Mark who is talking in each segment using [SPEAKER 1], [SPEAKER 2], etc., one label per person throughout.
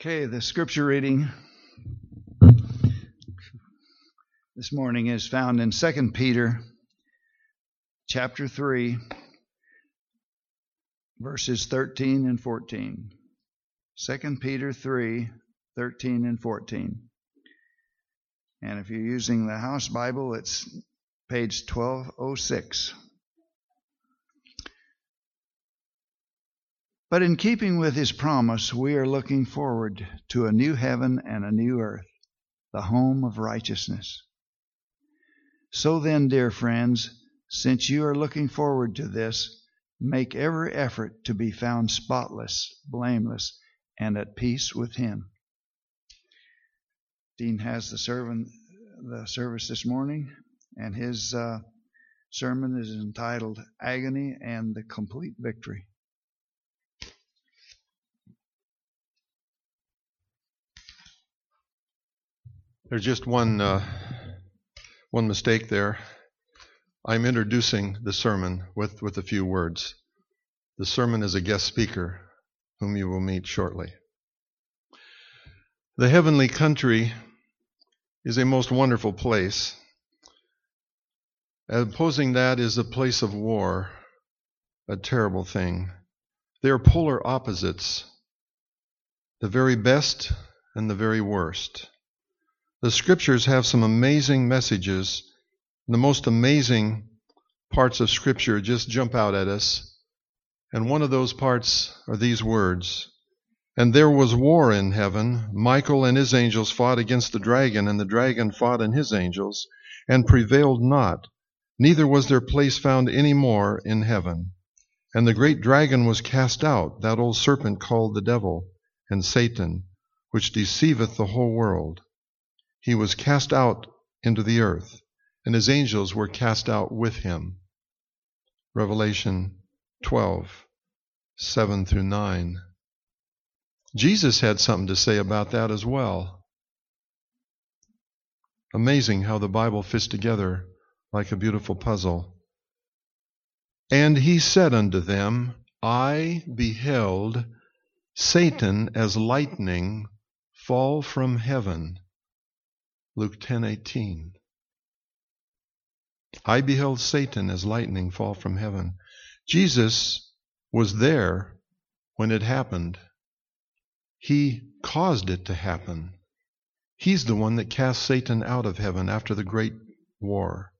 [SPEAKER 1] Okay, the scripture reading this morning is found in 2 Peter chapter 3 verses 13 and 14. 2 Peter 3 13 and 14. And if you're using the house Bible, it's page 1206. But in keeping with his promise, we are looking forward to a new heaven and a new earth, the home of righteousness. So then, dear friends, since you are looking forward to this, make every effort to be found spotless, blameless, and at peace with him. Dean has the servant the service this morning, and his uh, sermon is entitled Agony and the Complete Victory.
[SPEAKER 2] There's just one uh, one mistake there. I'm introducing the sermon with, with a few words. The sermon is a guest speaker whom you will meet shortly. The heavenly country is a most wonderful place. Opposing that is a place of war, a terrible thing. They are polar opposites, the very best and the very worst. The scriptures have some amazing messages. The most amazing parts of scripture just jump out at us. And one of those parts are these words And there was war in heaven. Michael and his angels fought against the dragon, and the dragon fought and his angels, and prevailed not. Neither was their place found any more in heaven. And the great dragon was cast out, that old serpent called the devil and Satan, which deceiveth the whole world he was cast out into the earth, and his angels were cast out with him. Revelation 12, 7 through 9. Jesus had something to say about that as well. Amazing how the Bible fits together like a beautiful puzzle. And he said unto them, I beheld Satan as lightning fall from heaven. Luke 10:18. I beheld Satan as lightning fall from heaven. Jesus was there when it happened. He caused it to happen. He's the one that cast Satan out of heaven after the great war.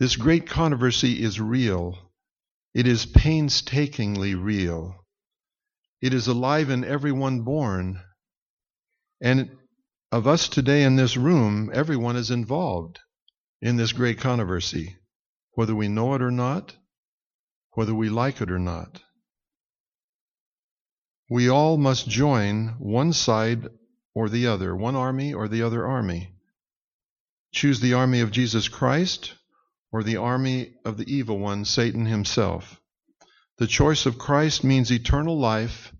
[SPEAKER 2] This great controversy is real. It is painstakingly real. It is alive in everyone born. And of us today in this room, everyone is involved in this great controversy, whether we know it or not, whether we like it or not. We all must join one side or the other, one army or the other army. Choose the army of Jesus Christ or the army of the evil one, Satan himself. The choice of Christ means eternal life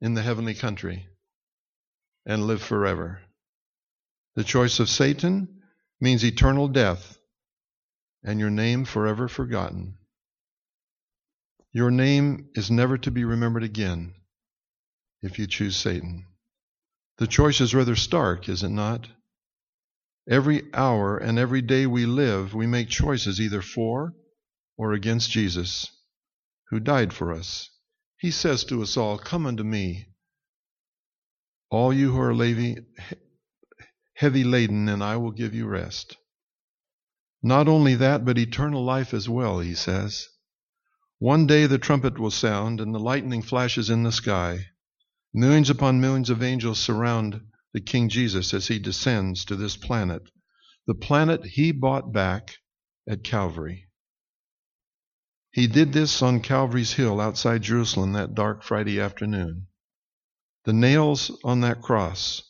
[SPEAKER 2] in the heavenly country and live forever. The choice of Satan means eternal death and your name forever forgotten. Your name is never to be remembered again if you choose Satan. The choice is rather stark, is it not? Every hour and every day we live, we make choices either for or against Jesus, who died for us. He says to us all, Come unto me, all you who are heavy laden, and I will give you rest. Not only that, but eternal life as well, he says. One day the trumpet will sound, and the lightning flashes in the sky. Millions upon millions of angels surround the King Jesus as he descends to this planet, the planet he bought back at Calvary. He did this on Calvary's Hill outside Jerusalem that dark Friday afternoon. The nails on that cross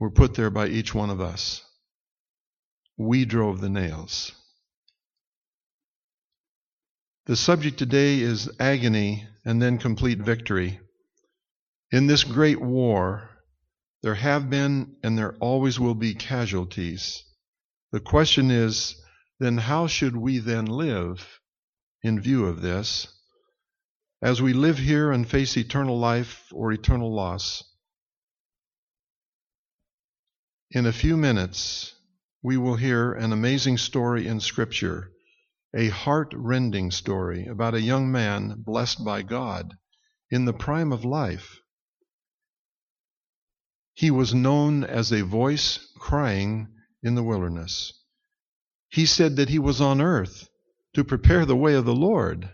[SPEAKER 2] were put there by each one of us. We drove the nails. The subject today is agony and then complete victory. In this great war, there have been and there always will be casualties. The question is then how should we then live in view of this? As we live here and face eternal life or eternal loss. In a few minutes, we will hear an amazing story in Scripture, a heart rending story about a young man blessed by God in the prime of life. He was known as a voice crying in the wilderness. He said that he was on earth to prepare the way of the Lord.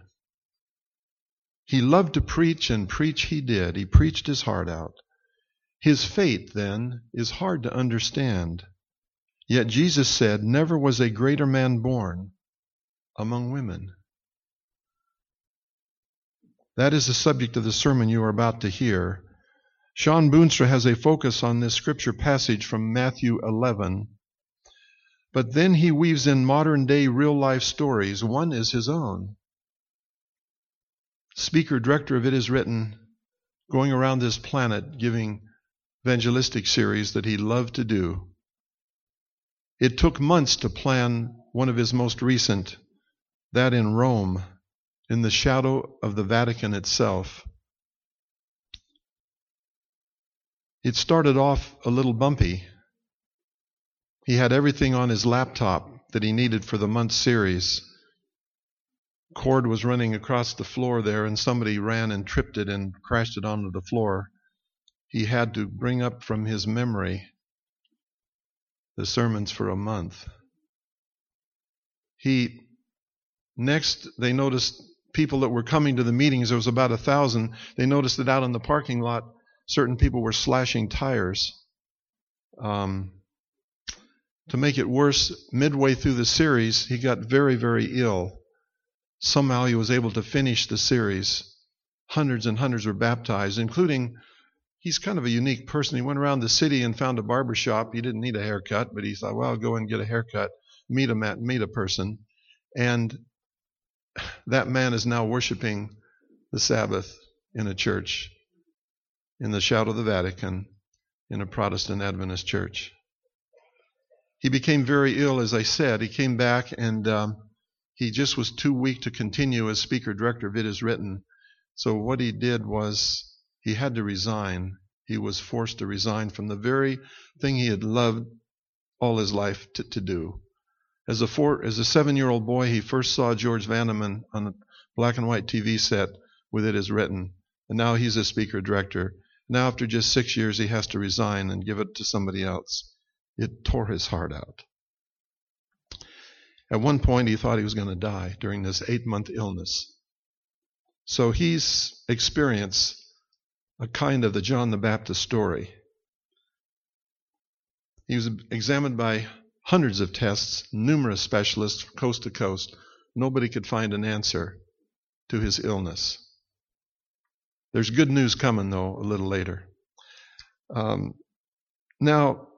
[SPEAKER 2] He loved to preach, and preach he did. He preached his heart out. His fate, then, is hard to understand. Yet Jesus said, Never was a greater man born among women. That is the subject of the sermon you are about to hear. Shawn Boonstra has a focus on this scripture passage from Matthew 11. But then he weaves in modern day real life stories. One is his own. Speaker director of It Is Written, going around this planet giving evangelistic series that he loved to do. It took months to plan one of his most recent, that in Rome, in the shadow of the Vatican itself. It started off a little bumpy. He had everything on his laptop that he needed for the month series. Cord was running across the floor there, and somebody ran and tripped it and crashed it onto the floor. He had to bring up from his memory the sermons for a month. He next they noticed people that were coming to the meetings. There was about a thousand. They noticed that out in the parking lot certain people were slashing tires. Um, to make it worse, midway through the series, he got very, very ill. Somehow he was able to finish the series. Hundreds and hundreds were baptized, including, he's kind of a unique person. He went around the city and found a barber shop. He didn't need a haircut, but he thought, well, I'll go and get a haircut, meet a, man, meet a person. And that man is now worshiping the Sabbath in a church in the shadow of the Vatican in a Protestant Adventist church. He became very ill, as I said. He came back and um, he just was too weak to continue as speaker director of It Is Written. So what he did was he had to resign. He was forced to resign from the very thing he had loved all his life to, to do. As a four, as a seven-year-old boy, he first saw George Vandeman on a black and white TV set with It Is Written, and now he's a speaker director. Now, after just six years, he has to resign and give it to somebody else. It tore his heart out. At one point, he thought he was going to die during this eight month illness. So he's experienced a kind of the John the Baptist story. He was examined by hundreds of tests, numerous specialists, coast to coast. Nobody could find an answer to his illness. There's good news coming, though, a little later. Um, now,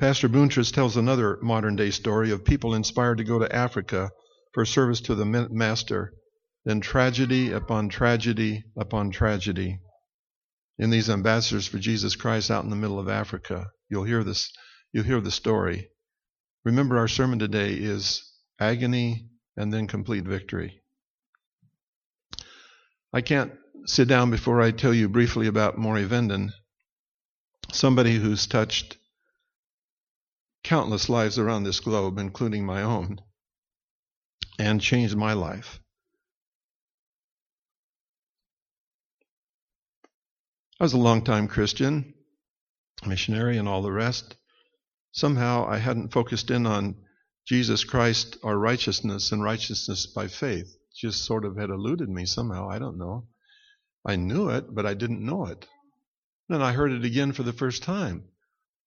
[SPEAKER 2] Pastor Boonstra tells another modern day story of people inspired to go to Africa for service to the Master, then tragedy upon tragedy upon tragedy. In these ambassadors for Jesus Christ out in the middle of Africa, you'll hear this. You'll hear the story. Remember, our sermon today is agony and then complete victory. I can't sit down before I tell you briefly about Morris Venden, somebody who's touched countless lives around this globe, including my own, and changed my life. I was a long-time Christian, missionary, and all the rest. Somehow I hadn't focused in on Jesus Christ, our righteousness, and righteousness by faith. It Just sort of had eluded me somehow. I don't know. I knew it, but I didn't know it. Then I heard it again for the first time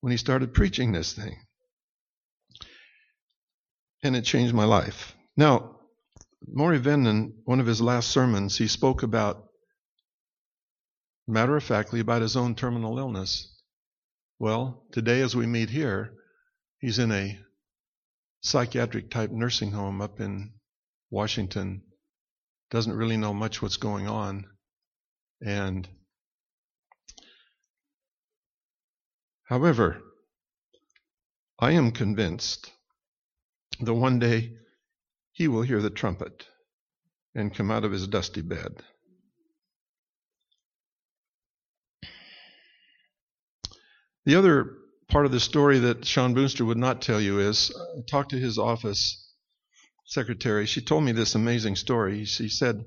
[SPEAKER 2] when he started preaching this thing. And it changed my life. Now, Morris Venden, one of his last sermons, he spoke about, matter of factly, about his own terminal illness. Well, today as we meet here, he's in a psychiatric type nursing home up in Washington. Doesn't really know much what's going on. And however, I am convinced that one day he will hear the trumpet and come out of his dusty bed. The other part of the story that Shawn Boonstra would not tell you is I talked to his office secretary. She told me this amazing story. She said,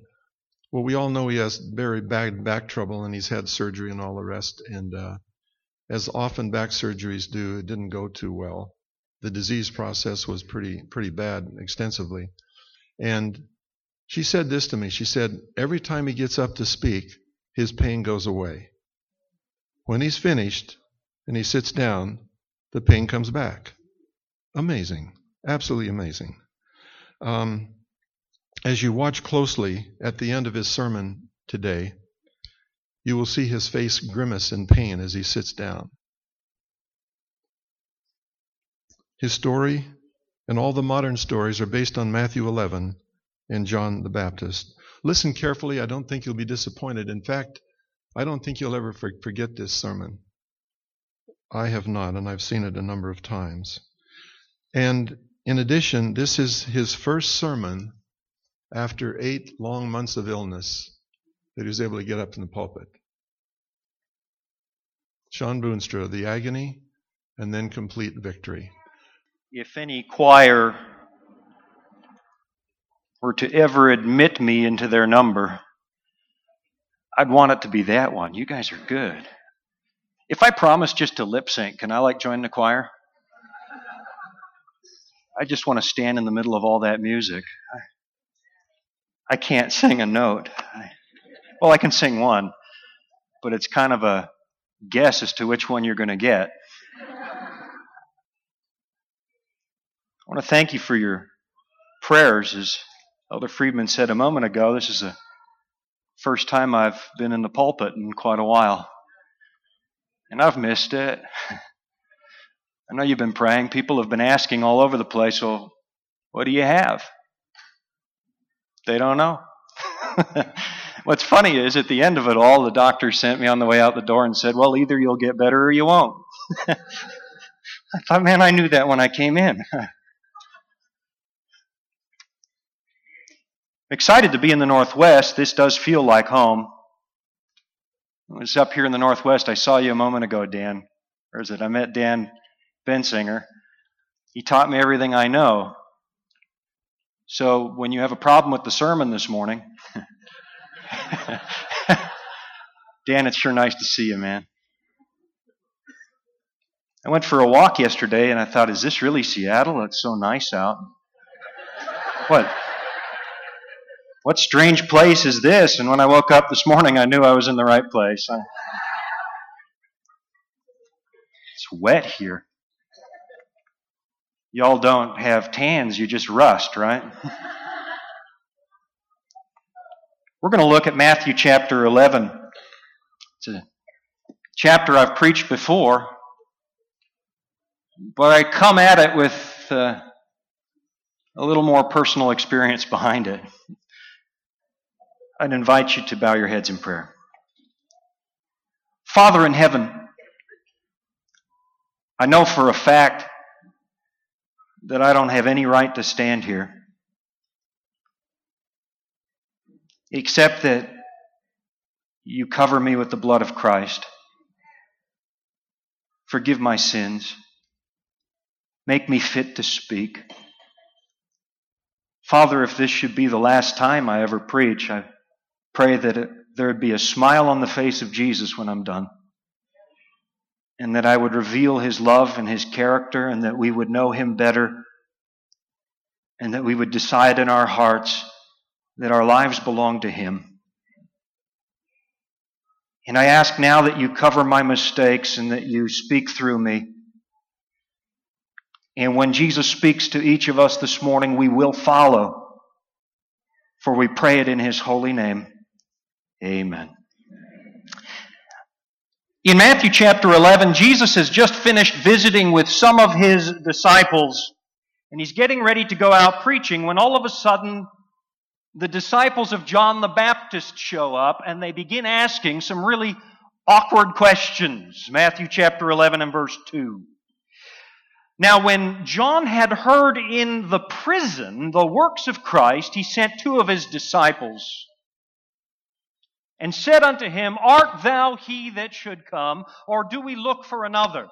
[SPEAKER 2] Well, we all know he has very bad back trouble and he's had surgery and all the rest. And uh, as often back surgeries do, it didn't go too well. The disease process was pretty pretty bad extensively. And she said this to me. She said, Every time he gets up to speak, his pain goes away. When he's finished, and he sits down, the pain comes back. Amazing. Absolutely amazing. Um, as you watch closely at the end of his sermon today, you will see his face grimace in pain as he sits down. His story and all the modern stories are based on Matthew 11 and John the Baptist. Listen carefully. I don't think you'll be disappointed. In fact, I don't think you'll ever forget this sermon. I have not, and I've seen it a number of times. And in addition, this is his first sermon after eight long months of illness that he was able to get up in the pulpit. Shawn Boonstra, the agony and then complete victory.
[SPEAKER 3] If any choir were to ever admit me into their number, I'd want it to be that one. You guys are good. If I promise just to lip sync, can I like join the choir? I just want to stand in the middle of all that music. I, I can't sing a note. I, well, I can sing one, but it's kind of a guess as to which one you're going to get. Want to thank you for your prayers. As Elder Friedman said a moment ago, this is the first time I've been in the pulpit in quite a while and I've missed it. I know you've been praying. People have been asking all over the place, well, what do you have? They don't know. What's funny is at the end of it all, the doctor sent me on the way out the door and said, well, either you'll get better or you won't. I thought, man, I knew that when I came in. Excited to be in the Northwest. This does feel like home. I was up here in the Northwest. I saw you a moment ago, Dan. Or is it? I met Dan Bensinger. He taught me everything I know. So when you have a problem with the sermon this morning, Dan, it's sure nice to see you, man. I went for a walk yesterday and I thought, is this really Seattle? It's so nice out. What? What strange place is this? And when I woke up this morning, I knew I was in the right place. I, it's wet here. Y'all don't have tans, you just rust, right? We're going to look at Matthew chapter 11. It's a chapter I've preached before, but I come at it with uh, a little more personal experience behind it. I'd invite you to bow your heads in prayer. Father in heaven, I know for a fact that I don't have any right to stand here except that you cover me with the blood of Christ. Forgive my sins. Make me fit to speak. Father, if this should be the last time I ever preach, I pray that there would be a smile on the face of Jesus when I'm done. And that I would reveal his love and his character, and that we would know him better, and that we would decide in our hearts that our lives belong to him. And I ask now that you cover my mistakes and that you speak through me. And when Jesus speaks to each of us this morning, we will follow, for we pray it in his holy name. Amen. In Matthew chapter 11, Jesus has just finished visiting with some of his disciples, and he's getting ready to go out preaching when all of a sudden the disciples of John the Baptist show up and they begin asking some really awkward questions. Matthew chapter 11 and verse 2. Now, when John had heard in the prison the works of Christ, he sent two of his disciples and said unto him, Art thou he that should come, or do we look for another?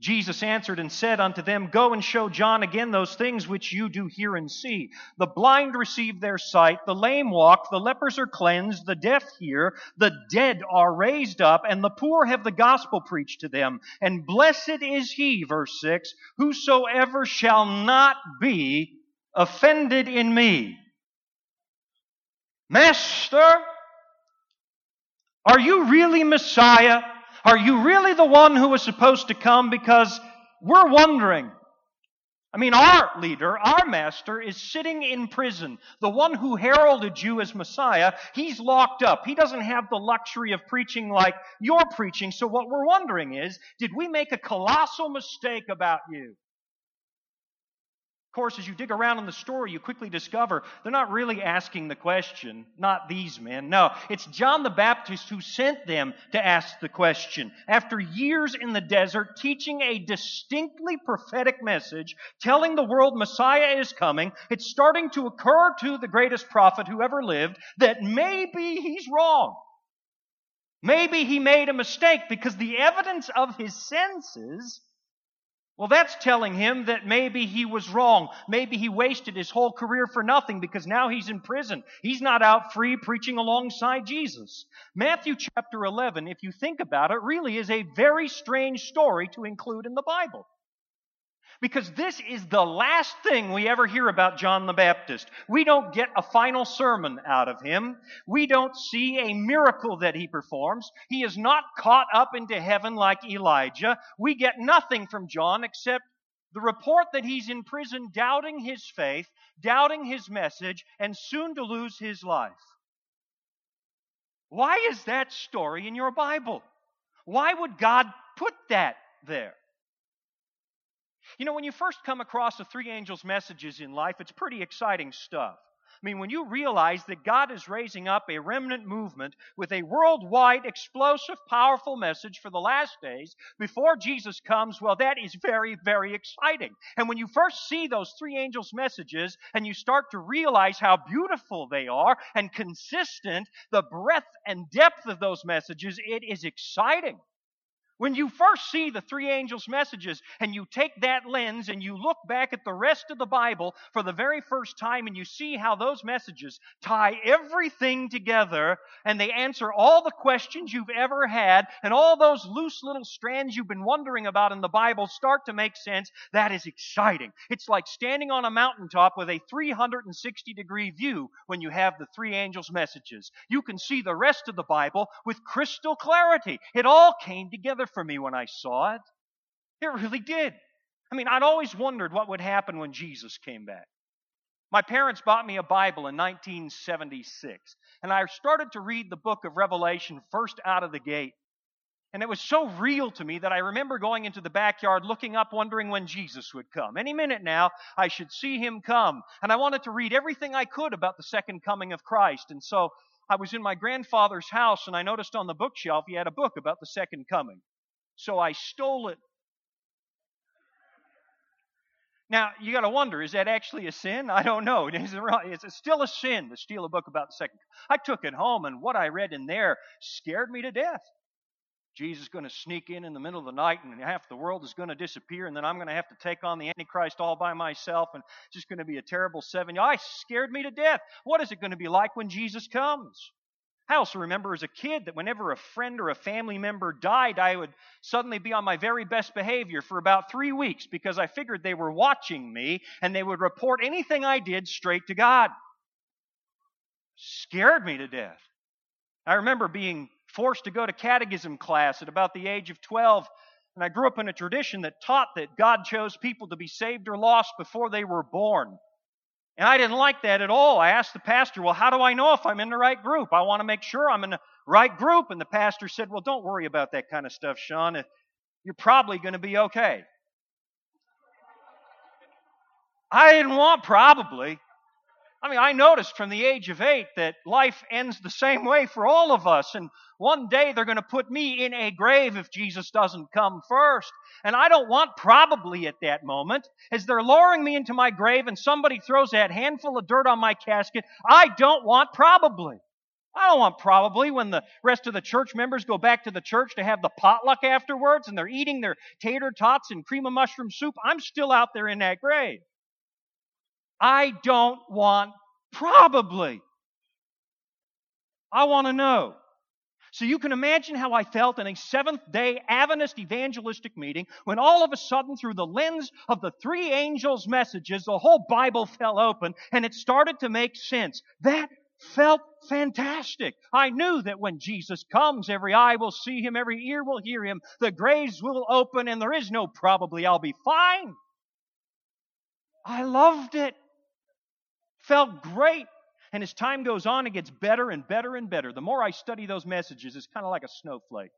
[SPEAKER 3] Jesus answered and said unto them, Go and show John again those things which you do hear and see. The blind receive their sight, the lame walk, the lepers are cleansed, the deaf hear, the dead are raised up, and the poor have the gospel preached to them. And blessed is he, verse 6, whosoever shall not be offended in me. Master, are you really Messiah? Are you really the one who was supposed to come? Because we're wondering. I mean, our leader, our master, is sitting in prison. The one who heralded you as Messiah, he's locked up. He doesn't have the luxury of preaching like you're preaching. So what we're wondering is, did we make a colossal mistake about you? Course, as you dig around in the story, you quickly discover they're not really asking the question, not these men. No, it's John the Baptist who sent them to ask the question. After years in the desert, teaching a distinctly prophetic message, telling the world Messiah is coming, it's starting to occur to the greatest prophet who ever lived that maybe he's wrong. Maybe he made a mistake because the evidence of his senses well, that's telling him that maybe he was wrong. Maybe he wasted his whole career for nothing because now he's in prison. He's not out free preaching alongside Jesus. Matthew chapter 11, if you think about it, really is a very strange story to include in the Bible. Because this is the last thing we ever hear about John the Baptist. We don't get a final sermon out of him. We don't see a miracle that he performs. He is not caught up into heaven like Elijah. We get nothing from John except the report that he's in prison doubting his faith, doubting his message, and soon to lose his life. Why is that story in your Bible? Why would God put that there? You know, when you first come across the three angels' messages in life, it's pretty exciting stuff. I mean, when you realize that God is raising up a remnant movement with a worldwide, explosive, powerful message for the last days before Jesus comes, well, that is very, very exciting. And when you first see those three angels' messages and you start to realize how beautiful they are and consistent, the breadth and depth of those messages, it is exciting. When you first see the three angels' messages and you take that lens and you look back at the rest of the Bible for the very first time and you see how those messages tie everything together and they answer all the questions you've ever had and all those loose little strands you've been wondering about in the Bible start to make sense, that is exciting. It's like standing on a mountaintop with a 360 degree view when you have the three angels' messages. You can see the rest of the Bible with crystal clarity. It all came together for me when I saw it. It really did. I mean, I'd always wondered what would happen when Jesus came back. My parents bought me a Bible in 1976, and I started to read the book of Revelation first out of the gate. And it was so real to me that I remember going into the backyard, looking up, wondering when Jesus would come. Any minute now, I should see him come. And I wanted to read everything I could about the second coming of Christ. And so I was in my grandfather's house, and I noticed on the bookshelf he had a book about the second coming. So I stole it. Now, you got to wonder, is that actually a sin? I don't know. Is it, still a sin to steal a book about the second? I took it home, and what I read in there scared me to death. Jesus is going to sneak in in the middle of the night, and half the world is going to disappear, and then I'm going to have to take on the Antichrist all by myself, and it's just going to be a terrible seven. I scared me to death. What is it going to be like when Jesus comes? I also remember as a kid that whenever a friend or a family member died, I would suddenly be on my very best behavior for about three weeks because I figured they were watching me and they would report anything I did straight to God. Scared me to death. I remember being forced to go to catechism class at about the age of 12, and I grew up in a tradition that taught that God chose people to be saved or lost before they were born. And I didn't like that at all. I asked the pastor, Well, how do I know if I'm in the right group? I want to make sure I'm in the right group. And the pastor said, Well, don't worry about that kind of stuff, Shawn. You're probably going to be okay. I didn't want probably. I mean, I noticed from the age of eight that life ends the same way for all of us. And one day they're going to put me in a grave if Jesus doesn't come first. And I don't want probably at that moment, as they're lowering me into my grave and somebody throws that handful of dirt on my casket, I don't want probably. I don't want probably when the rest of the church members go back to the church to have the potluck afterwards and they're eating their tater tots and cream of mushroom soup. I'm still out there in that grave. I don't want probably. I want to know. So you can imagine how I felt in a seventh day Adventist evangelistic meeting when all of a sudden, through the lens of the three angels' messages, the whole Bible fell open and it started to make sense. That felt fantastic. I knew that when Jesus comes, every eye will see him, every ear will hear him, the graves will open, and there is no probably I'll be fine. I loved it. Felt great. And as time goes on, it gets better and better and better. The more I study those messages, it's kind of like a snowflake.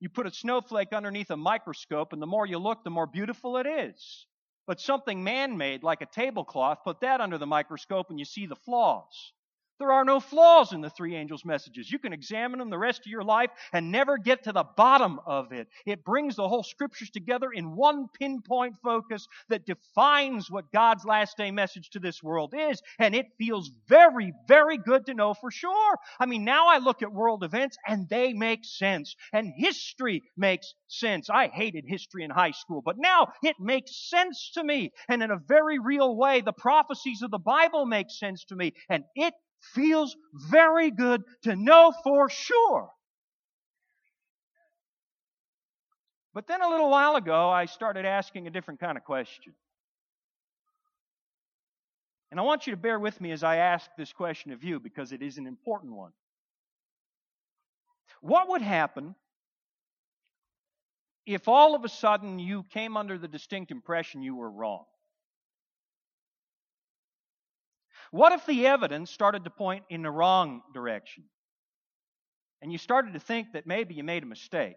[SPEAKER 3] You put a snowflake underneath a microscope, and the more you look, the more beautiful it is. But something man made, like a tablecloth, put that under the microscope, and you see the flaws. There are no flaws in the three angels' messages. You can examine them the rest of your life and never get to the bottom of it. It brings the whole scriptures together in one pinpoint focus that defines what God's last day message to this world is. And it feels very, very good to know for sure. I mean, now I look at world events and they make sense. And history makes sense. I hated history in high school, but now it makes sense to me. And in a very real way, the prophecies of the Bible make sense to me. And it feels very good to know for sure. But then a little while ago, I started asking a different kind of question. And I want you to bear with me as I ask this question of you because it is an important one. What would happen if all of a sudden you came under the distinct impression you were wrong? What if the evidence started to point in the wrong direction? And you started to think that maybe you made a mistake.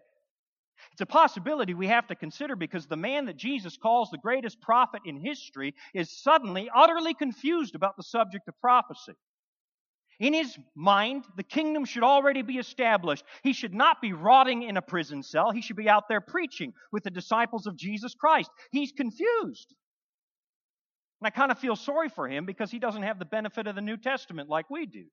[SPEAKER 3] It's a possibility we have to consider because the man that Jesus calls the greatest prophet in history is suddenly utterly confused about the subject of prophecy. In his mind, the kingdom should already be established. He should not be rotting in a prison cell. He should be out there preaching with the disciples of Jesus Christ. He's confused. And I kind of feel sorry for him because he doesn't have the benefit of the New Testament like we do.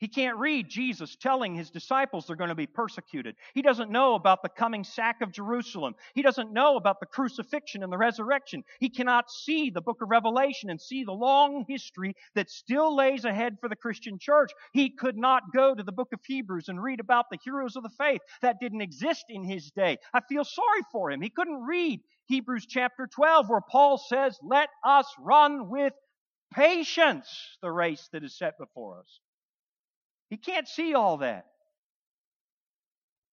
[SPEAKER 3] He can't read Jesus telling his disciples they're going to be persecuted. He doesn't know about the coming sack of Jerusalem. He doesn't know about the crucifixion and the resurrection. He cannot see the book of Revelation and see the long history that still lays ahead for the Christian church. He could not go to the book of Hebrews and read about the heroes of the faith. That didn't exist in his day. I feel sorry for him. He couldn't read Hebrews chapter 12, where Paul says, Let us run with patience the race that is set before us. He can't see all that.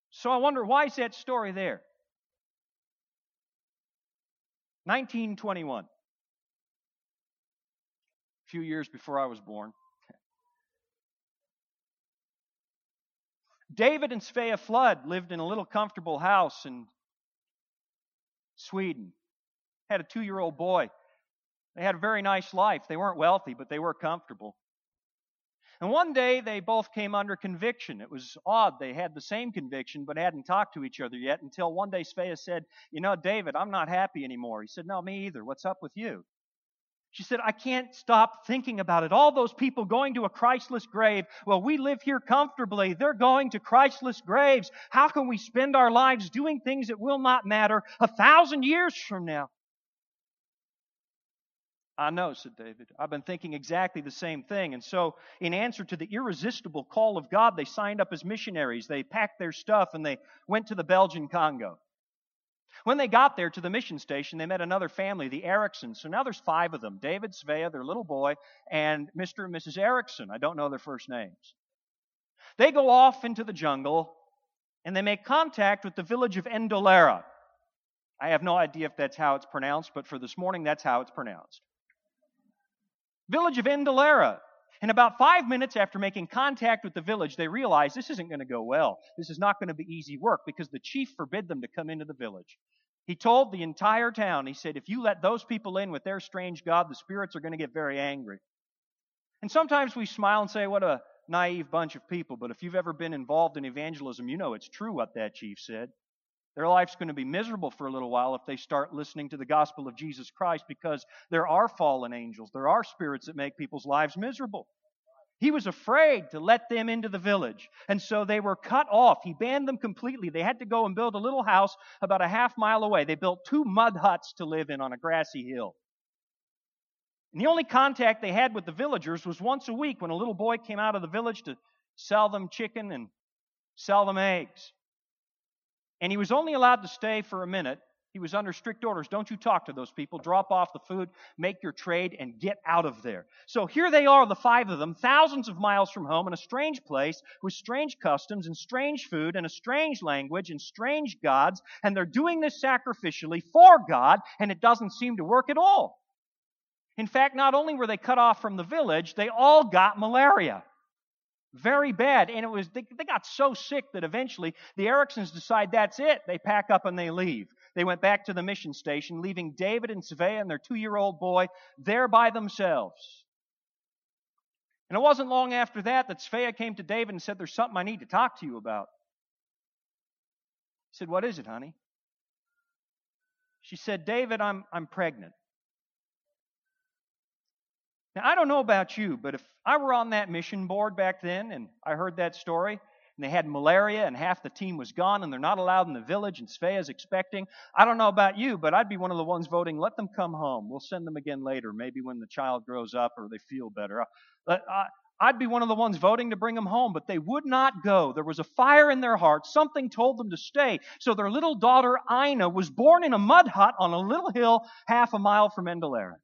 [SPEAKER 3] So I wonder why is that story there? 1921. A few years before I was born. David and Svea Flood lived in a little comfortable house in Sweden. Had a two year old boy. They had a very nice life. They weren't wealthy, but they were comfortable. And one day they both came under conviction. It was odd. They had the same conviction, but hadn't talked to each other yet until one day Svea said, You know, David, I'm not happy anymore. He said, No, me either. What's up with you? She said, I can't stop thinking about it. All those people going to a Christless grave. Well, we live here comfortably. They're going to Christless graves. How can we spend our lives doing things that will not matter a thousand years from now? I know, said David. I've been thinking exactly the same thing. And so, in answer to the irresistible call of God, they signed up as missionaries. They packed their stuff and they went to the Belgian Congo. When they got there to the mission station, they met another family, the Ericksons. So now there's five of them David, Svea, their little boy, and Mr. and Mrs. Erickson. I don't know their first names. They go off into the jungle and they make contact with the village of Endolera. I have no idea if that's how it's pronounced, but for this morning, that's how it's pronounced. Village of Ndolera. And about five minutes after making contact with the village, they realize this isn't going to go well. This is not going to be easy work because the chief forbid them to come into the village. He told the entire town, he said, if you let those people in with their strange God, the spirits are going to get very angry. And sometimes we smile and say, what a naive bunch of people. But if you've ever been involved in evangelism, you know it's true what that chief said. Their life's going to be miserable for a little while if they start listening to the gospel of Jesus Christ because there are fallen angels. There are spirits that make people's lives miserable. He was afraid to let them into the village. And so they were cut off. He banned them completely. They had to go and build a little house about a half mile away. They built two mud huts to live in on a grassy hill. And the only contact they had with the villagers was once a week when a little boy came out of the village to sell them chicken and sell them eggs. And he was only allowed to stay for a minute. He was under strict orders. Don't you talk to those people. Drop off the food, make your trade, and get out of there. So here they are, the five of them, thousands of miles from home in a strange place with strange customs and strange food and a strange language and strange gods. And they're doing this sacrificially for God, and it doesn't seem to work at all. In fact, not only were they cut off from the village, they all got malaria. Very bad. And it was they, they got so sick that eventually the Ericsons decide that's it. They pack up and they leave. They went back to the mission station, leaving David and Svea and their two year old boy there by themselves. And it wasn't long after that that Svea came to David and said, There's something I need to talk to you about. He said, What is it, honey? She said, David, I'm, I'm pregnant. Now, I don't know about you, but if I were on that mission board back then and I heard that story, and they had malaria and half the team was gone and they're not allowed in the village and is expecting, I don't know about you, but I'd be one of the ones voting, let them come home. We'll send them again later, maybe when the child grows up or they feel better. I'd be one of the ones voting to bring them home, but they would not go. There was a fire in their heart. Something told them to stay. So their little daughter, Ina, was born in a mud hut on a little hill half a mile from Endelaren.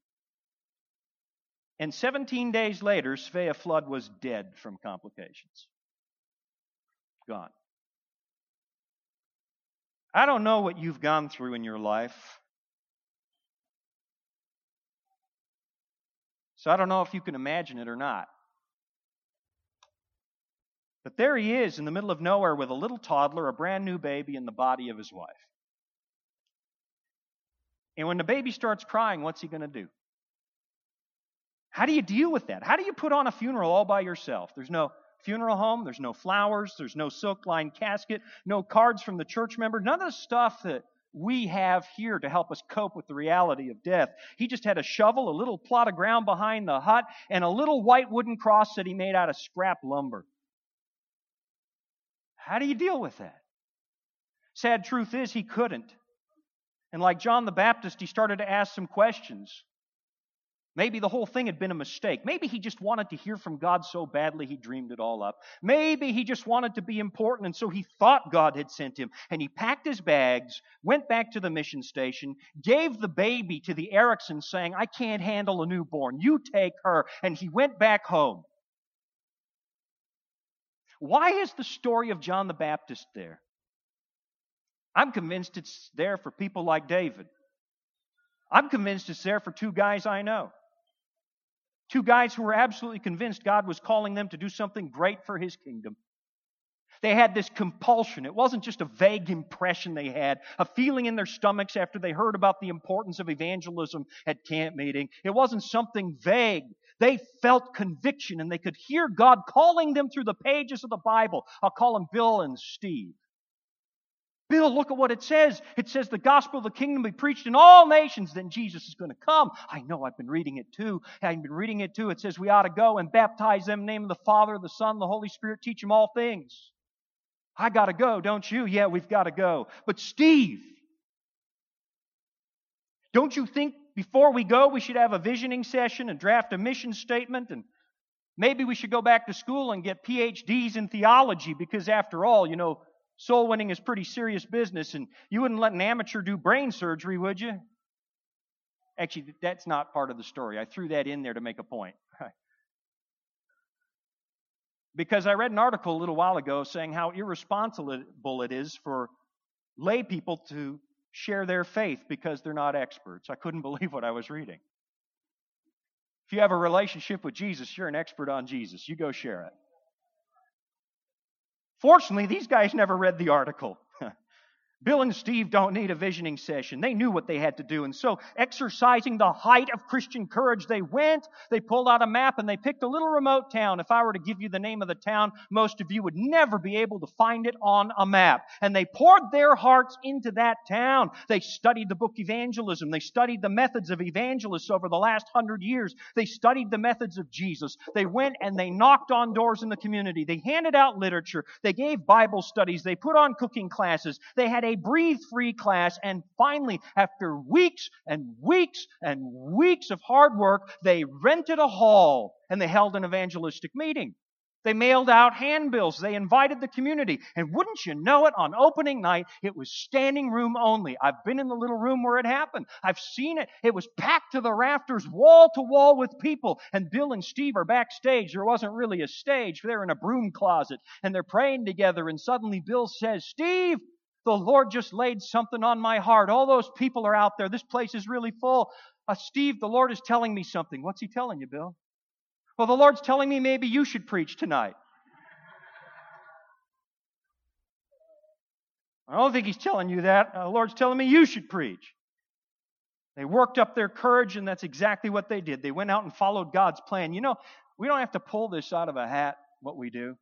[SPEAKER 3] And 17 days later, Svea Flood was dead from complications. Gone. I don't know what you've gone through in your life. So I don't know if you can imagine it or not. But there he is in the middle of nowhere with a little toddler, a brand new baby in the body of his wife. And when the baby starts crying, what's he going to do? How do you deal with that? How do you put on a funeral all by yourself? There's no funeral home, there's no flowers, there's no silk lined casket, no cards from the church member, none of the stuff that we have here to help us cope with the reality of death. He just had a shovel, a little plot of ground behind the hut, and a little white wooden cross that he made out of scrap lumber. How do you deal with that? Sad truth is, he couldn't. And like John the Baptist, he started to ask some questions. Maybe the whole thing had been a mistake. Maybe he just wanted to hear from God so badly he dreamed it all up. Maybe he just wanted to be important and so he thought God had sent him. And he packed his bags, went back to the mission station, gave the baby to the Ericsons saying, I can't handle a newborn. You take her. And he went back home. Why is the story of John the Baptist there? I'm convinced it's there for people like David. I'm convinced it's there for two guys I know. Two guys who were absolutely convinced God was calling them to do something great for his kingdom. They had this compulsion. It wasn't just a vague impression they had, a feeling in their stomachs after they heard about the importance of evangelism at camp meeting. It wasn't something vague. They felt conviction and they could hear God calling them through the pages of the Bible. I'll call them Bill and Steve. Bill, look at what it says. It says the gospel of the kingdom be preached in all nations, then Jesus is going to come. I know I've been reading it too. I've been reading it too. It says we ought to go and baptize them in the name of the Father, the Son, the Holy Spirit, teach them all things. I got to go, don't you? Yeah, we've got to go. But Steve, don't you think before we go we should have a visioning session and draft a mission statement and maybe we should go back to school and get PhDs in theology because after all, you know, Soul winning is pretty serious business, and you wouldn't let an amateur do brain surgery, would you? Actually, that's not part of the story. I threw that in there to make a point. because I read an article a little while ago saying how irresponsible it is for lay people to share their faith because they're not experts. I couldn't believe what I was reading. If you have a relationship with Jesus, you're an expert on Jesus. You go share it. Fortunately, these guys never read the article. Bill and Steve don't need a visioning session. They knew what they had to do. And so, exercising the height of Christian courage, they went, they pulled out a map, and they picked a little remote town. If I were to give you the name of the town, most of you would never be able to find it on a map. And they poured their hearts into that town. They studied the book evangelism. They studied the methods of evangelists over the last hundred years. They studied the methods of Jesus. They went and they knocked on doors in the community. They handed out literature. They gave Bible studies. They put on cooking classes. They had a breathe free class. And finally, after weeks and weeks and weeks of hard work, they rented a hall and they held an evangelistic meeting. They mailed out handbills. They invited the community. And wouldn't you know it, on opening night, it was standing room only. I've been in the little room where it happened. I've seen it. It was packed to the rafters, wall to wall with people. And Bill and Steve are backstage. There wasn't really a stage. They're in a broom closet and they're praying together. And suddenly Bill says, Steve, the Lord just laid something on my heart. All those people are out there. This place is really full. Uh, Steve, the Lord is telling me something. What's He telling you, Bill? Well, the Lord's telling me maybe you should preach tonight. I don't think He's telling you that. Uh, the Lord's telling me you should preach. They worked up their courage, and that's exactly what they did. They went out and followed God's plan. You know, we don't have to pull this out of a hat, what we do.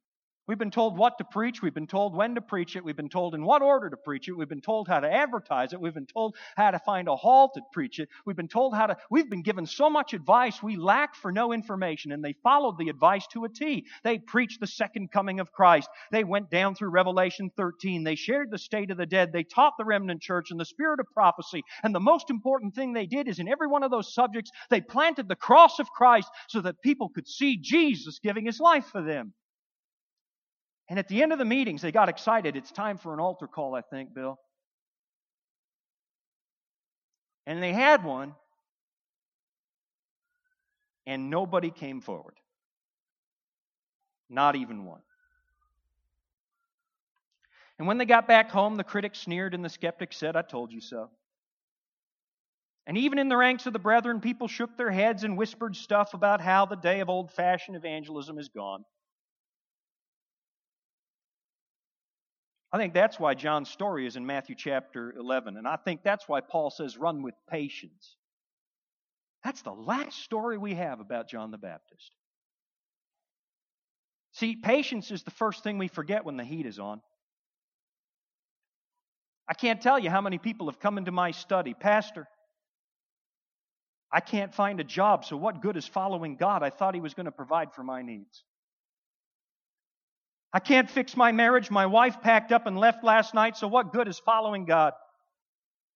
[SPEAKER 3] We've been told what to preach. We've been told when to preach it. We've been told in what order to preach it. We've been told how to advertise it. We've been told how to find a hall to preach it. We've been told how to, we've been given so much advice we lack for no information. And they followed the advice to a T. They preached the second coming of Christ. They went down through Revelation 13. They shared the state of the dead. They taught the remnant church and the spirit of prophecy. And the most important thing they did is in every one of those subjects, they planted the cross of Christ so that people could see Jesus giving his life for them. And at the end of the meetings, they got excited. It's time for an altar call, I think, Bill. And they had one, and nobody came forward. Not even one. And when they got back home, the critics sneered and the skeptics said, I told you so. And even in the ranks of the brethren, people shook their heads and whispered stuff about how the day of old fashioned evangelism is gone. I think that's why John's story is in Matthew chapter 11. And I think that's why Paul says, run with patience. That's the last story we have about John the Baptist. See, patience is the first thing we forget when the heat is on. I can't tell you how many people have come into my study. Pastor, I can't find a job, so what good is following God? I thought He was going to provide for my needs. I can't fix my marriage. My wife packed up and left last night, so what good is following God?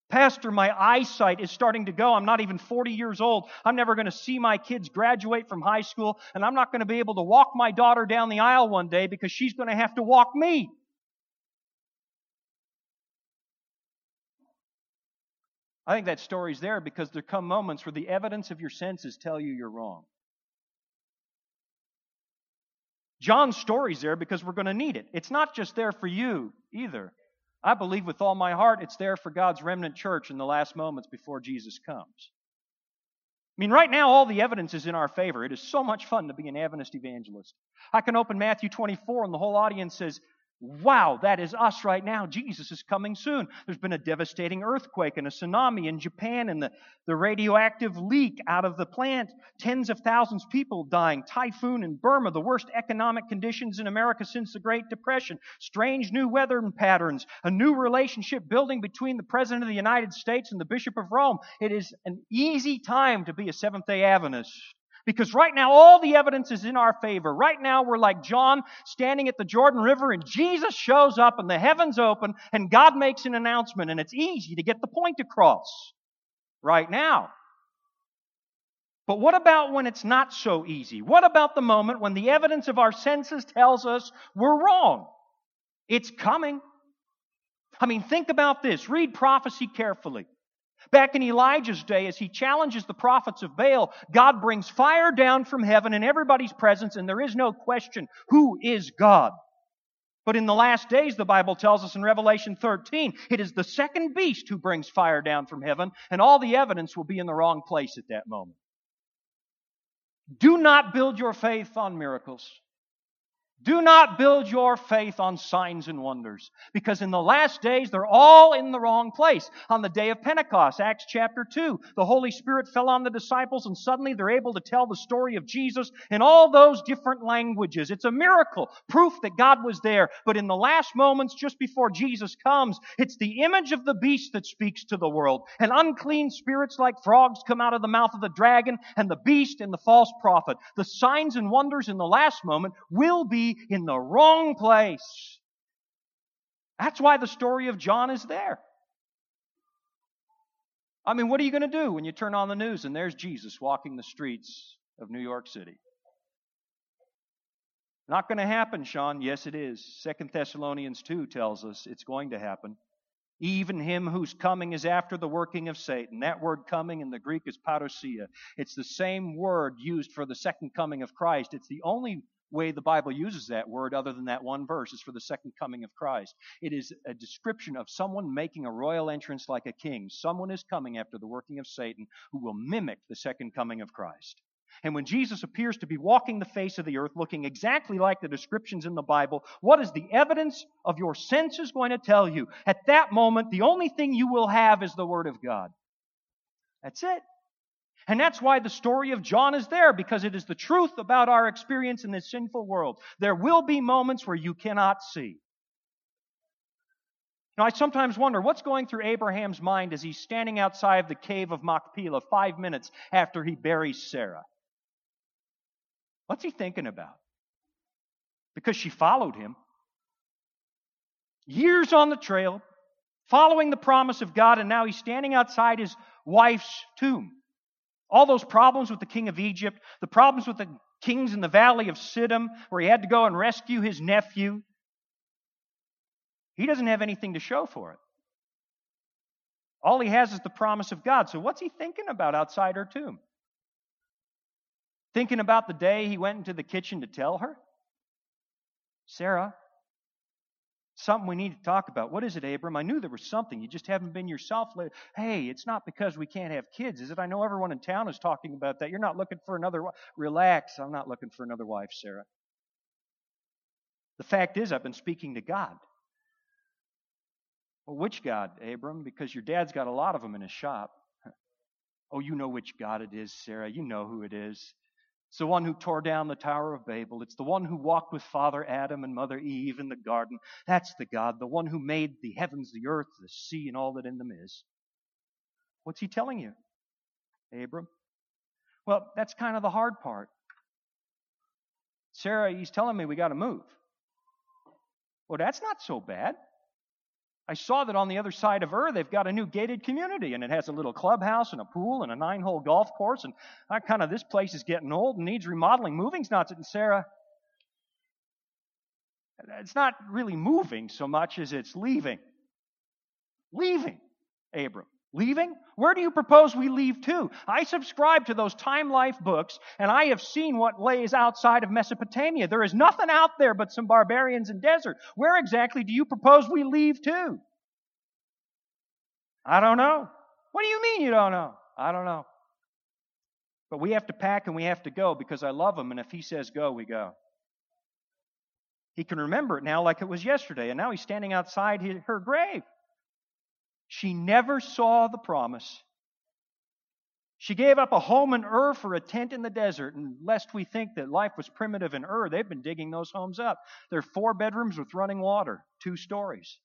[SPEAKER 3] Pastor, my eyesight is starting to go. I'm not even 40 years old. I'm never going to see my kids graduate from high school, and I'm not going to be able to walk my daughter down the aisle one day because she's going to have to walk me. I think that story's there because there come moments where the evidence of your senses tell you you're wrong. John's story's there because we're going to need it. It's not just there for you either. I believe with all my heart it's there for God's remnant church in the last moments before Jesus comes. I mean, right now, all the evidence is in our favor. It is so much fun to be an Adventist evangelist. I can open Matthew 24, and the whole audience says, Wow, that is us right now. Jesus is coming soon. There's been a devastating earthquake and a tsunami in Japan and the, the radioactive leak out of the plant. Tens of thousands of people dying. Typhoon in Burma, the worst economic conditions in America since the Great Depression. Strange new weather patterns. A new relationship building between the President of the United States and the Bishop of Rome. It is an easy time to be a Seventh day Adventist. Because right now, all the evidence is in our favor. Right now, we're like John standing at the Jordan River, and Jesus shows up, and the heavens open, and God makes an announcement, and it's easy to get the point across. Right now. But what about when it's not so easy? What about the moment when the evidence of our senses tells us we're wrong? It's coming. I mean, think about this. Read prophecy carefully. Back in Elijah's day, as he challenges the prophets of Baal, God brings fire down from heaven in everybody's presence, and there is no question who is God. But in the last days, the Bible tells us in Revelation 13, it is the second beast who brings fire down from heaven, and all the evidence will be in the wrong place at that moment. Do not build your faith on miracles. Do not build your faith on signs and wonders, because in the last days they're all in the wrong place. On the day of Pentecost, Acts chapter 2, the Holy Spirit fell on the disciples and suddenly they're able to tell the story of Jesus in all those different languages. It's a miracle, proof that God was there. But in the last moments, just before Jesus comes, it's the image of the beast that speaks to the world. And unclean spirits like frogs come out of the mouth of the dragon and the beast and the false prophet. The signs and wonders in the last moment will be in the wrong place. That's why the story of John is there. I mean, what are you going to do when you turn on the news and there's Jesus walking the streets of New York City? Not going to happen, Shawn. Yes, it is. Second Thessalonians 2 tells us it's going to happen. Even him whose coming is after the working of Satan. That word coming in the Greek is parousia. It's the same word used for the second coming of Christ. It's the only way the Bible uses that word, other than that one verse, is for the second coming of Christ. It is a description of someone making a royal entrance like a king. Someone is coming after the working of Satan who will mimic the second coming of Christ. And when Jesus appears to be walking the face of the earth, looking exactly like the descriptions in the Bible, what is the evidence of your senses going to tell you? At that moment, the only thing you will have is the Word of God. That's it. And that's why the story of John is there, because it is the truth about our experience in this sinful world. There will be moments where you cannot see. Now, I sometimes wonder what's going through Abraham's mind as he's standing outside the cave of Machpelah five minutes after he buries Sarah. What's he thinking about? Because she followed him. Years on the trail, following the promise of God, and now he's standing outside his wife's tomb. All those problems with the king of Egypt, the problems with the kings in the valley of Siddim, where he had to go and rescue his nephew. He doesn't have anything to show for it. All he has is the promise of God. So, what's he thinking about outside her tomb? Thinking about the day he went into the kitchen to tell her? Sarah, Something we need to talk about. What is it, Abram? I knew there was something. You just haven't been yourself. Hey, it's not because we can't have kids, is it? I know everyone in town is talking about that. You're not looking for another wife. Relax. I'm not looking for another wife, Sarah. The fact is, I've been speaking to God. Well, which God, Abram? Because your dad's got a lot of them in his shop. Oh, you know which God it is, Sarah. You know who it is. It's the one who tore down the Tower of Babel. It's the one who walked with Father Adam and Mother Eve in the garden. That's the God, the one who made the heavens, the earth, the sea, and all that in them is. What's he telling you, Abram? Well, that's kind of the hard part. Sarah, he's telling me we got to move. Well, that's not so bad. I saw that on the other side of Ur, they've got a new gated community, and it has a little clubhouse and a pool and a nine hole golf course. And I kind of, this place is getting old and needs remodeling. Moving's not, and Sarah, it's not really moving so much as it's leaving. Leaving, Abram. Leaving? Where do you propose we leave to? I subscribe to those Time Life books, and I have seen what lays outside of Mesopotamia. There is nothing out there but some barbarians and desert. Where exactly do you propose we leave to? I don't know. What do you mean you don't know? I don't know. But we have to pack and we have to go because I love him, and if he says go, we go. He can remember it now like it was yesterday, and now he's standing outside her grave. She never saw the promise. She gave up a home in Ur for a tent in the desert. And lest we think that life was primitive in Ur, they've been digging those homes up. They're four bedrooms with running water, two stories.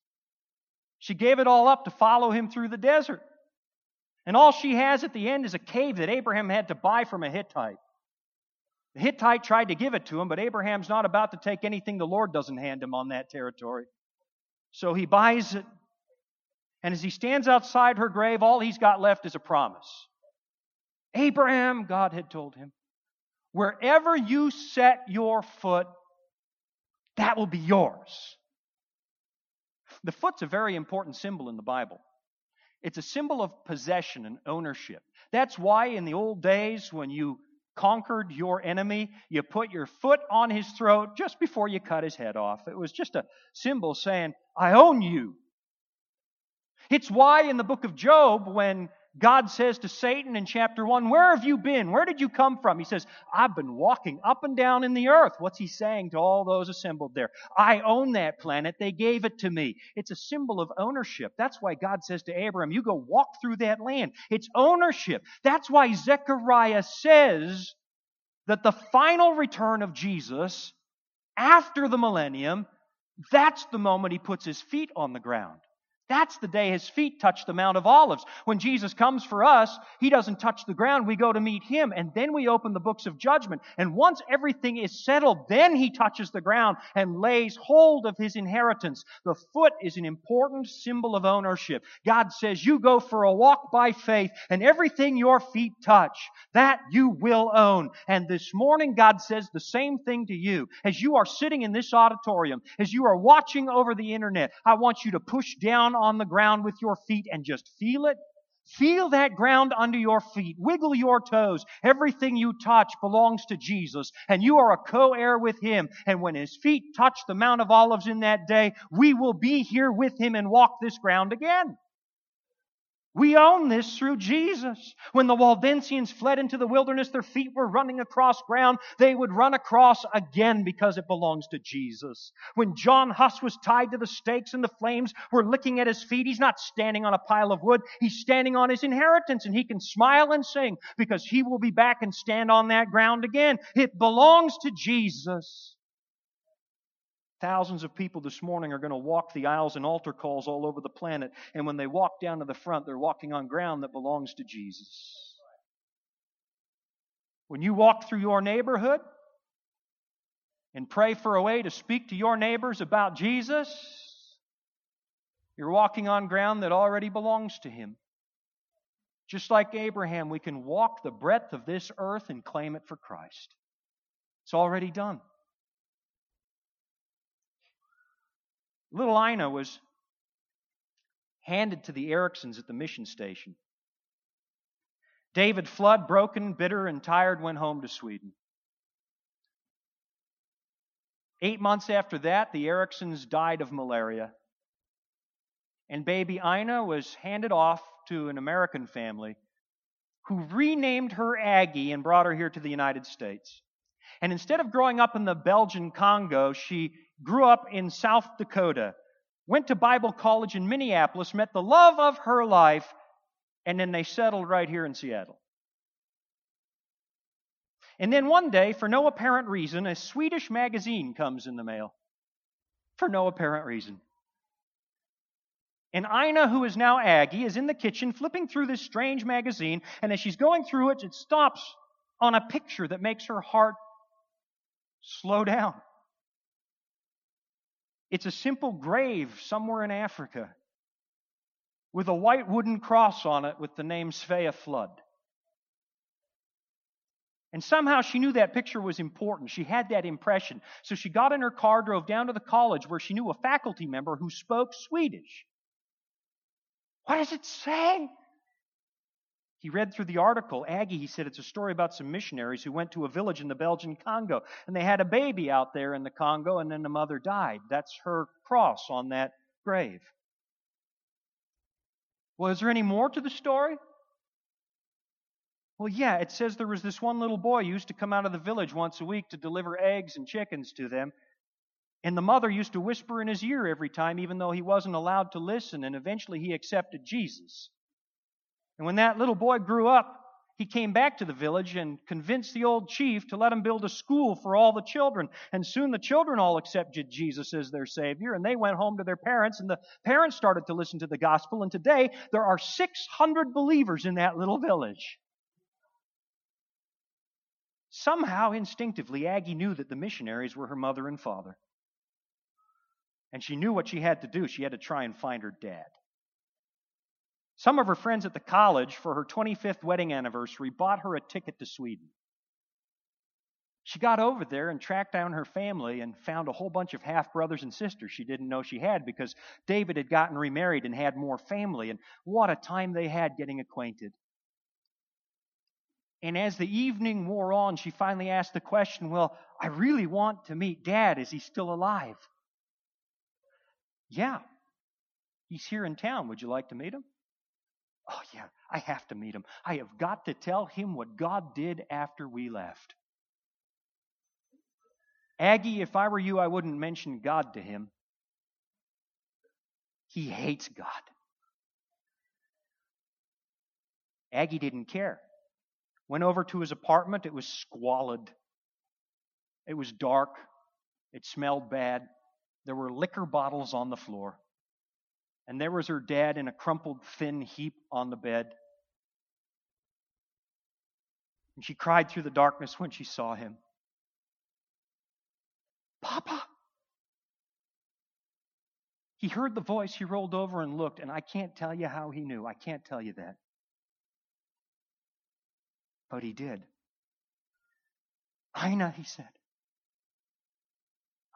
[SPEAKER 3] She gave it all up to follow him through the desert. And all she has at the end is a cave that Abraham had to buy from a Hittite. The Hittite tried to give it to him, but Abraham's not about to take anything the Lord doesn't hand him on that territory. So he buys it and as he stands outside her grave, all he's got left is a promise. Abraham, God had told him, wherever you set your foot, that will be yours. The foot's a very important symbol in the Bible. It's a symbol of possession and ownership. That's why in the old days, when you conquered your enemy, you put your foot on his throat just before you cut his head off. It was just a symbol saying, I own you. It's why in the book of Job, when God says to Satan in chapter 1, Where have you been? Where did you come from? He says, I've been walking up and down in the earth. What's he saying to all those assembled there? I own that planet. They gave it to me. It's a symbol of ownership. That's why God says to Abraham, You go walk through that land. It's ownership. That's why Zechariah says that the final return of Jesus after the millennium, that's the moment he puts his feet on the ground. That's the day his feet touch the Mount of Olives. When Jesus comes for us, he doesn't touch the ground. We go to meet him, and then we open the books of judgment. And once everything is settled, then he touches the ground and lays hold of his inheritance. The foot is an important symbol of ownership. God says, You go for a walk by faith, and everything your feet touch, that you will own. And this morning, God says the same thing to you. As you are sitting in this auditorium, as you are watching over the internet, I want you to push down on the ground with your feet and just feel it. Feel that ground under your feet. Wiggle your toes. Everything you touch belongs to Jesus, and you are a co heir with Him. And when His feet touch the Mount of Olives in that day, we will be here with Him and walk this ground again. We own this through Jesus. When the Waldensians fled into the wilderness, their feet were running across ground. They would run across again because it belongs to Jesus. When John Huss was tied to the stakes and the flames were licking at his feet, he's not standing on a pile of wood. He's standing on his inheritance and he can smile and sing because he will be back and stand on that ground again. It belongs to Jesus. Thousands of people this morning are going to walk the aisles and altar calls all over the planet. And when they walk down to the front, they're walking on ground that belongs to Jesus. When you walk through your neighborhood and pray for a way to speak to your neighbors about Jesus, you're walking on ground that already belongs to Him. Just like Abraham, we can walk the breadth of this earth and claim it for Christ. It's already done. Little Ina was handed to the Ericksons at the mission station. David Flood, broken, bitter, and tired, went home to Sweden. Eight months after that, the Ericksons died of malaria. And baby Ina was handed off to an American family who renamed her Aggie and brought her here to the United States. And instead of growing up in the Belgian Congo, she grew up in South Dakota, went to Bible college in Minneapolis, met the love of her life, and then they settled right here in Seattle. And then one day, for no apparent reason, a Swedish magazine comes in the mail. For no apparent reason. And Ina, who is now Aggie, is in the kitchen flipping through this strange magazine, and as she's going through it, it stops on a picture that makes her heart slow down. It's a simple grave somewhere in Africa with a white wooden cross on it with the name Svea Flood. And somehow she knew that picture was important. She had that impression. So she got in her car, drove down to the college where she knew a faculty member who spoke Swedish. What does it say? He read through the article. Aggie, he said, it's a story about some missionaries who went to a village in the Belgian Congo. And they had a baby out there in the Congo, and then the mother died. That's her cross on that grave. Well, is there any more to the story? Well, yeah, it says there was this one little boy who used to come out of the village once a week to deliver eggs and chickens to them. And the mother used to whisper in his ear every time, even though he wasn't allowed to listen. And eventually he accepted Jesus. And when that little boy grew up, he came back to the village and convinced the old chief to let him build a school for all the children. And soon the children all accepted Jesus as their Savior, and they went home to their parents, and the parents started to listen to the gospel. And today, there are 600 believers in that little village. Somehow, instinctively, Aggie knew that the missionaries were her mother and father. And she knew what she had to do. She had to try and find her dad. Some of her friends at the college, for her 25th wedding anniversary, bought her a ticket to Sweden. She got over there and tracked down her family and found a whole bunch of half brothers and sisters she didn't know she had because David had gotten remarried and had more family. And what a time they had getting acquainted. And as the evening wore on, she finally asked the question Well, I really want to meet Dad. Is he still alive? Yeah. He's here in town. Would you like to meet him? Oh, yeah, I have to meet him. I have got to tell him what God did after we left. Aggie, if I were you, I wouldn't mention God to him. He hates God. Aggie didn't care. Went over to his apartment. It was squalid. It was dark. It smelled bad. There were liquor bottles on the floor. And there was her dad in a crumpled, thin heap on the bed. And she cried through the darkness when she saw him. Papa! He heard the voice, he rolled over and looked, and I can't tell you how he knew. I can't tell you that. But he did. Ina, he said.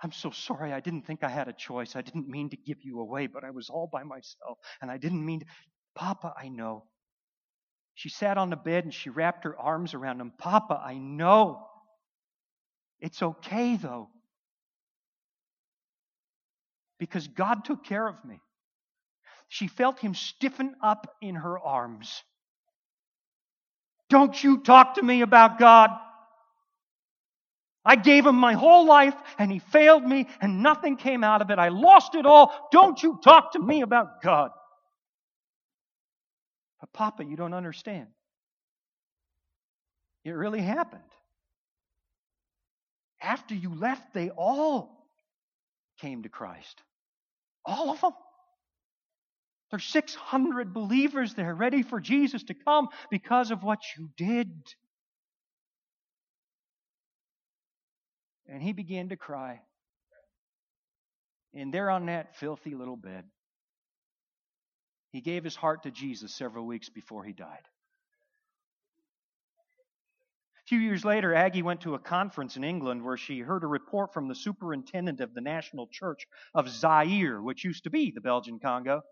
[SPEAKER 3] I'm so sorry. I didn't think I had a choice. I didn't mean to give you away, but I was all by myself, and I didn't mean to. Papa, I know. She sat on the bed and she wrapped her arms around him. Papa, I know. It's okay, though. Because God took care of me. She felt him stiffen up in her arms. Don't you talk to me about God. I gave him my whole life and he failed me and nothing came out of it. I lost it all. Don't you talk to me about God. But Papa, you don't understand. It really happened. After you left, they all came to Christ. All of them. There's 600 believers there ready for Jesus to come because of what you did. And he began to cry. And there on that filthy little bed, he gave his heart to Jesus several weeks before he died. A few years later, Aggie went to a conference in England where she heard a report from the superintendent of the National Church of Zaire, which used to be the Belgian Congo.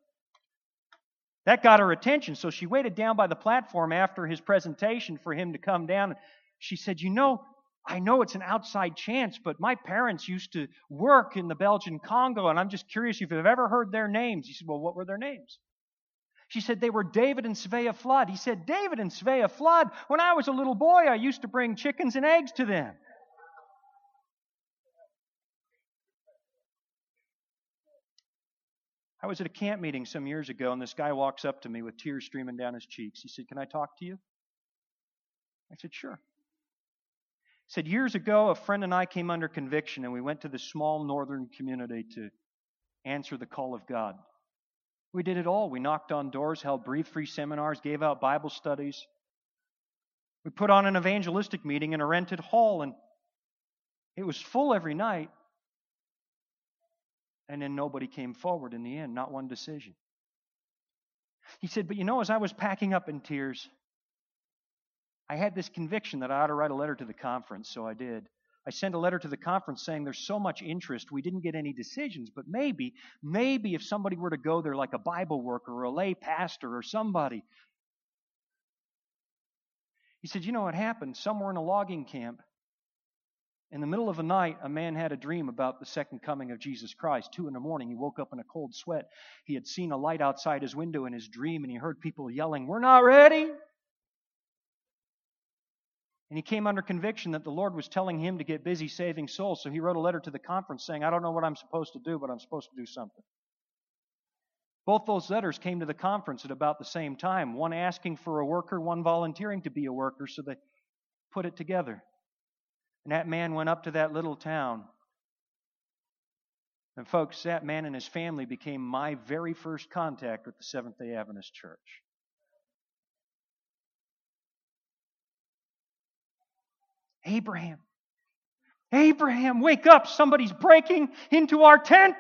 [SPEAKER 3] That got her attention, so she waited down by the platform after his presentation for him to come down. She said, You know, I know it's an outside chance, but my parents used to work in the Belgian Congo, and I'm just curious if you've ever heard their names. He said, Well, what were their names? She said they were David and Svea Flood. He said, David and Svea Flood, when I was a little boy, I used to bring chickens and eggs to them. I was at a camp meeting some years ago, and this guy walks up to me with tears streaming down his cheeks. He said, Can I talk to you? I said, Sure. Said, Years ago, a friend and I came under conviction, and we went to this small northern community to answer the call of God. We did it all. We knocked on doors, held breathe free seminars, gave out Bible studies. We put on an evangelistic meeting in a rented hall, and it was full every night. And then nobody came forward in the end, not one decision. He said, But you know, as I was packing up in tears, I had this conviction that I ought to write a letter to the conference, so I did. I sent a letter to the conference saying there's so much interest, we didn't get any decisions, but maybe, maybe if somebody were to go there like a Bible worker or a lay pastor or somebody. He said, You know what happened? Somewhere in a logging camp, in the middle of the night, a man had a dream about the second coming of Jesus Christ. Two in the morning, he woke up in a cold sweat. He had seen a light outside his window in his dream, and he heard people yelling, We're not ready! And he came under conviction that the Lord was telling him to get busy saving souls. So he wrote a letter to the conference saying, I don't know what I'm supposed to do, but I'm supposed to do something. Both those letters came to the conference at about the same time one asking for a worker, one volunteering to be a worker, so they put it together. And that man went up to that little town. And, folks, that man and his family became my very first contact with the Seventh day Adventist Church. Abraham. Abraham, wake up. Somebody's breaking into our tent.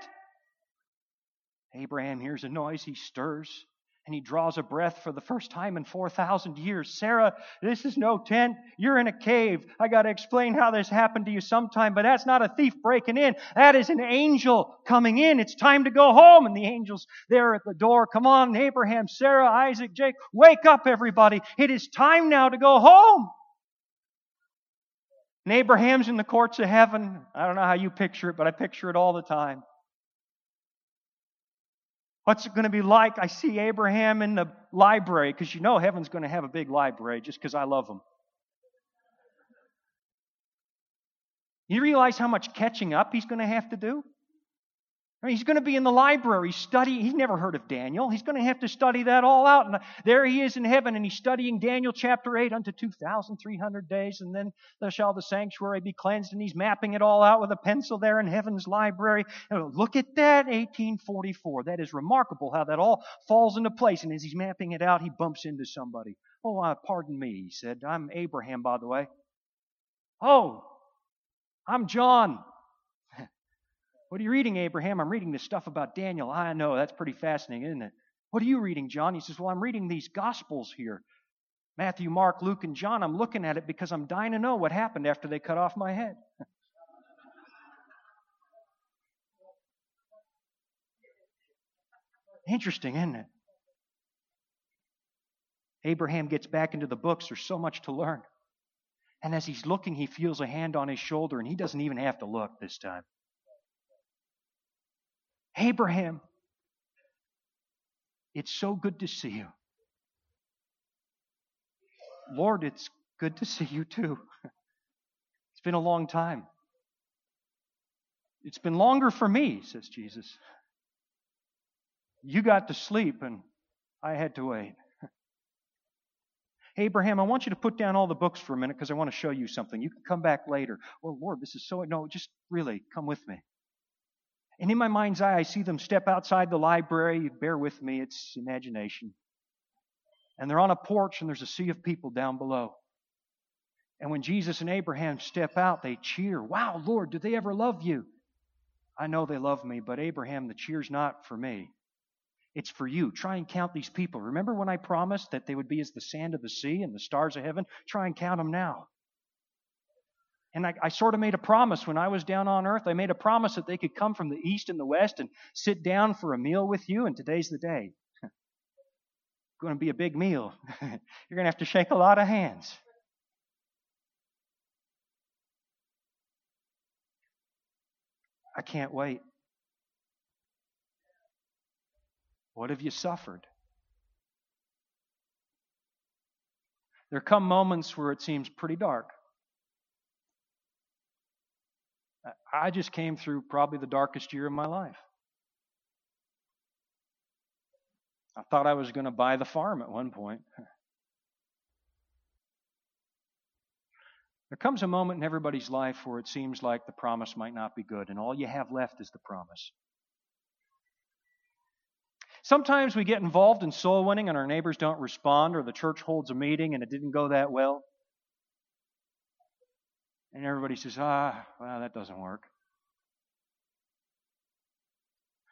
[SPEAKER 3] Abraham hears a noise. He stirs and he draws a breath for the first time in 4,000 years. Sarah, this is no tent. You're in a cave. I got to explain how this happened to you sometime, but that's not a thief breaking in. That is an angel coming in. It's time to go home. And the angel's there at the door. Come on, Abraham, Sarah, Isaac, Jake, wake up, everybody. It is time now to go home. And Abraham's in the courts of heaven. I don't know how you picture it, but I picture it all the time. What's it going to be like? I see Abraham in the library because you know heaven's going to have a big library just because I love them. You realize how much catching up he's going to have to do? I mean, he's going to be in the library studying. He's never heard of Daniel. He's going to have to study that all out. And there he is in heaven, and he's studying Daniel chapter 8 unto 2,300 days, and then there shall the sanctuary be cleansed. And he's mapping it all out with a pencil there in heaven's library. And look at that, 1844. That is remarkable how that all falls into place. And as he's mapping it out, he bumps into somebody. Oh, uh, pardon me, he said. I'm Abraham, by the way. Oh, I'm John. What are you reading, Abraham? I'm reading this stuff about Daniel. I know, that's pretty fascinating, isn't it? What are you reading, John? He says, Well, I'm reading these Gospels here Matthew, Mark, Luke, and John. I'm looking at it because I'm dying to know what happened after they cut off my head. Interesting, isn't it? Abraham gets back into the books. There's so much to learn. And as he's looking, he feels a hand on his shoulder, and he doesn't even have to look this time. Abraham, it's so good to see you. Lord, it's good to see you too. It's been a long time. It's been longer for me, says Jesus. You got to sleep and I had to wait. Abraham, I want you to put down all the books for a minute because I want to show you something. You can come back later. Well, Lord, this is so. No, just really come with me. And in my mind's eye, I see them step outside the library. Bear with me, it's imagination. And they're on a porch, and there's a sea of people down below. And when Jesus and Abraham step out, they cheer. Wow, Lord, do they ever love you? I know they love me, but Abraham, the cheer's not for me. It's for you. Try and count these people. Remember when I promised that they would be as the sand of the sea and the stars of heaven? Try and count them now. And I, I, sort of made a promise when I was down on earth. I made a promise that they could come from the east and the west and sit down for a meal with you, and today's the day. going to be a big meal. You're going to have to shake a lot of hands. I can't wait. What have you suffered? There come moments where it seems pretty dark. I just came through probably the darkest year of my life. I thought I was going to buy the farm at one point. There comes a moment in everybody's life where it seems like the promise might not be good, and all you have left is the promise. Sometimes we get involved in soul winning and our neighbors don't respond, or the church holds a meeting and it didn't go that well. And everybody says, ah, well, that doesn't work.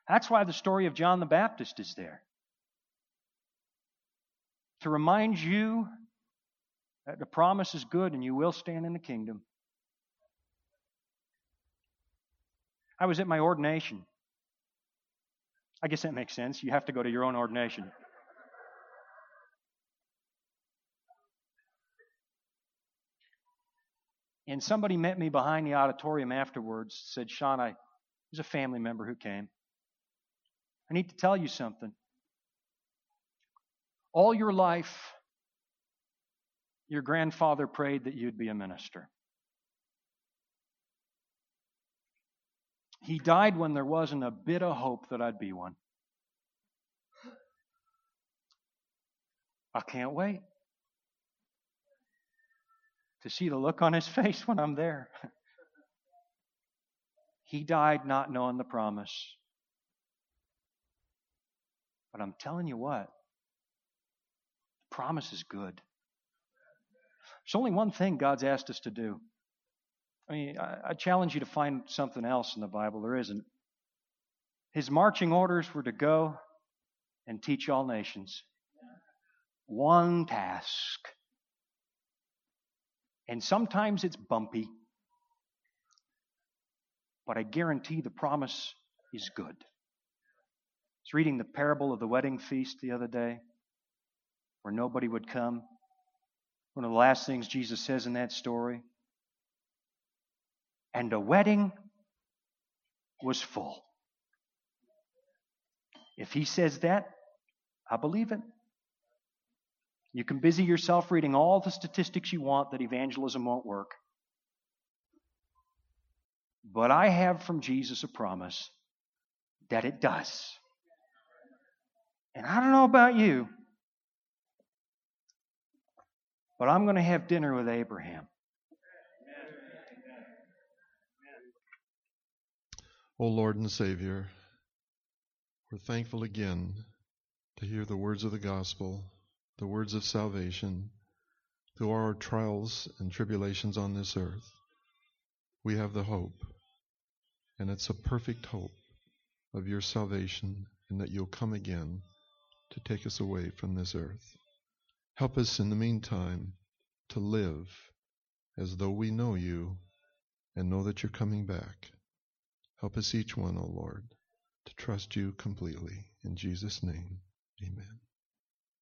[SPEAKER 3] That's why the story of John the Baptist is there. To remind you that the promise is good and you will stand in the kingdom. I was at my ordination. I guess that makes sense. You have to go to your own ordination. And somebody met me behind the auditorium afterwards, said, Shawn, I was a family member who came. I need to tell you something. All your life, your grandfather prayed that you'd be a minister. He died when there wasn't a bit of hope that I'd be one. I can't wait to see the look on his face when I'm there. he died not knowing the promise. But I'm telling you what, the promise is good. There's only one thing God's asked us to do. I mean, I, I challenge you to find something else in the Bible. There isn't. His marching orders were to go and teach all nations. One task and sometimes it's bumpy. But I guarantee the promise is good. I was reading the parable of the wedding feast the other day where nobody would come. One of the last things Jesus says in that story. And the wedding was full. If he says that, I believe it. You can busy yourself reading all the statistics you want that evangelism won't work. But I have from Jesus a promise that it does. And I don't know about you, but I'm going to have dinner with Abraham.
[SPEAKER 2] O Lord and Savior, we're thankful again to hear the words of the gospel, the words of salvation through our trials and tribulations on this earth. We have the hope, and it's a perfect hope of your salvation and that you'll come again to take us away from this earth. Help us in the meantime to live as though we know you and know that you're coming back. Help us each one, O oh Lord, to trust you completely. In Jesus' name, amen.